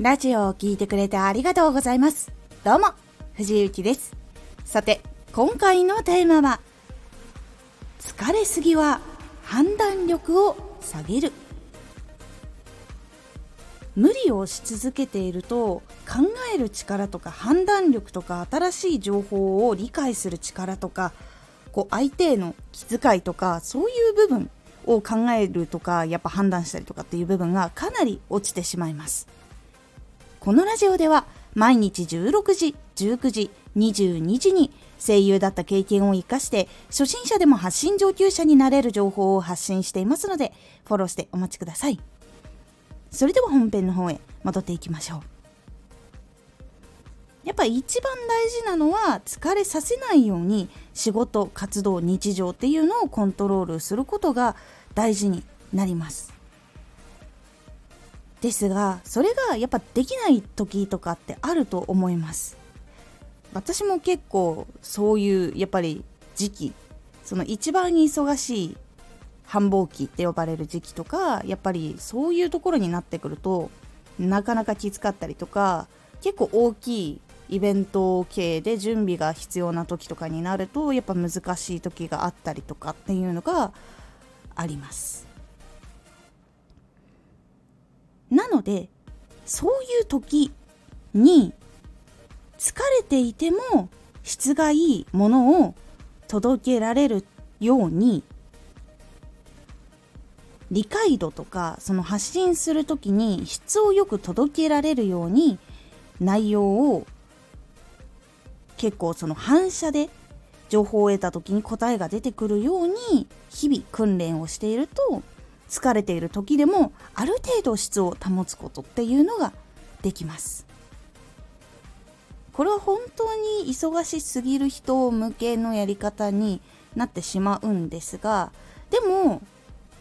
ラジオを聴いてくれてありがとうございます。どうも、藤幸です。さて、今回のテーマは、疲れすぎは判断力を下げる。無理をし続けていると考える力とか判断力とか新しい情報を理解する力とかこう相手への気遣いとかそういう部分を考えるとかやっぱ判断したりとかっていう部分がかなり落ちてしまいますこのラジオでは毎日16時19時22時に声優だった経験を生かして初心者でも発信上級者になれる情報を発信していますのでフォローしてお待ちください。それでは本編の方へ戻っていきましょう。やっぱ一番大事なのは疲れさせないように仕事活動日常っていうのをコントロールすることが大事になります。ですがそれがやっぱできない時とかってあると思います。私も結構そういうやっぱり時期その一番忙しい繁忙期って呼ばれる時期とかやっぱりそういうところになってくるとなかなかきつかったりとか結構大きいイベント系で準備が必要な時とかになるとやっぱ難しい時があったりとかっていうのがあります。なのでそういう時に疲れていても質がいいものを届けられるように理解度とかその発信する時に質をよく届けられるように内容を結構その反射で情報を得た時に答えが出てくるように日々訓練をしていると疲れている時でもある程度質を保つことっていうのができます。これは本当に忙しすぎる人向けのやり方になってしまうんですがでも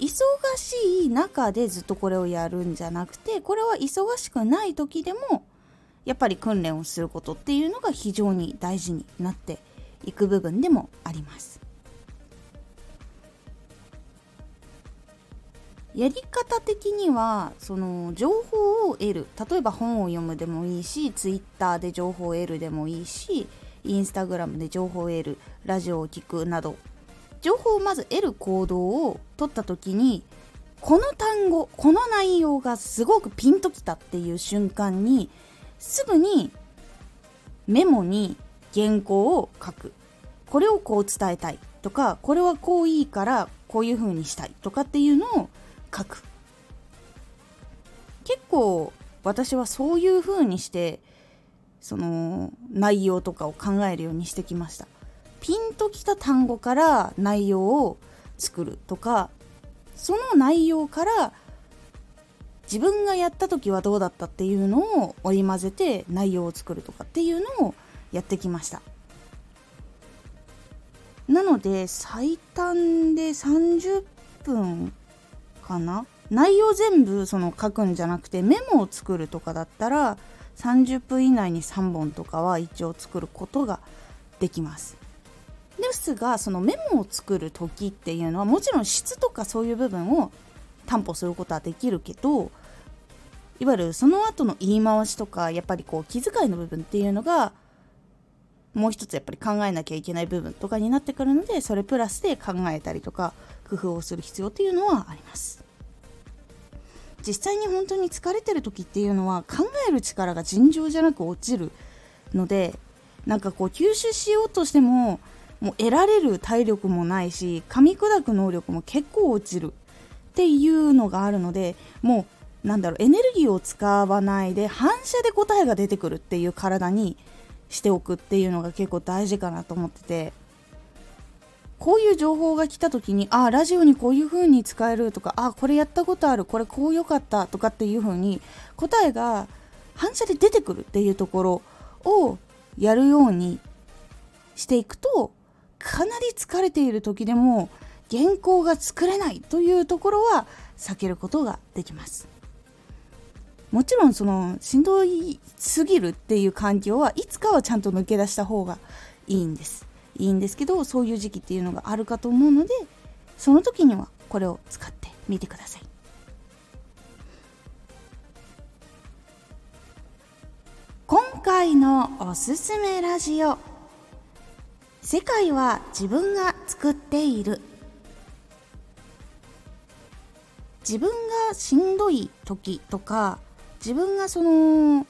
忙しい中でずっとこれをやるんじゃなくてこれは忙しくない時でもやっぱり訓練をすることっていうのが非常に大事になっていく部分でもあります。やり方的にはその情報を得る。例えば本を読むでもいいしツイッターで情報を得るでもいいしインスタグラムで情報を得る。ラジオを聴くなど。情報をまず得る行動を取った時にこの単語この内容がすごくピンときたっていう瞬間にすぐにメモに原稿を書く。これをこう伝えたいとかこれはこういいからこういう風にしたいとかっていうのを書く。結構私はそういう風にしてその内容とかを考えるようにしてきました。ピンときた単語から内容を作るとかその内容から自分がやった時はどうだったっていうのを織り交ぜて内容を作るとかっていうのをやってきました。なので最短で30分かな？内容全部その書くんじゃなくてメモを作るとかだったら30分以内に3本とかは一応作ることができます。ですがそのメモを作る時っていうのはもちろん質とかそういう部分を担保することはできるけどいわゆるその後の言い回しとかやっぱりこう気遣いの部分っていうのがもう一つやっぱり考えなきゃいけない部分とかになってくるのでそれプラスで考えたりとか工夫をする必要っていうのはあります。実際に本当に疲れてる時っていうのは考える力が尋常じゃなく落ちるのでなんかこう吸収しようとしてももう得られる体力もないし噛み砕く能力も結構落ちるっていうのがあるのでもうなんだろうエネルギーを使わないで反射で答えが出てくるっていう体にしておくっていうのが結構大事かなと思っててこういう情報が来た時にああラジオにこういう風に使えるとかああこれやったことあるこれこう良かったとかっていう風に答えが反射で出てくるっていうところをやるようにしていくとかなり疲れている時でも原稿が作れないというところは避けることができます。もちろんそのしんどいすぎるっていう環境はいつかはちゃんと抜け出した方がいいんです。いいんですけどそういう時期っていうのがあるかと思うのでその時にはこれを使ってみてください。今回のおすすめラジオ。世界は自分が作っている。自分がしんどい時とか自分がその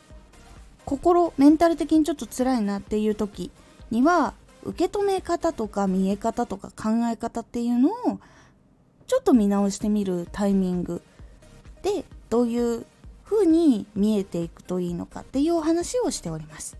心メンタル的にちょっと辛いなっていう時には受け止め方とか見え方とか考え方っていうのをちょっと見直してみるタイミング。でどういう風に見えていくといいのかっていうお話をしております。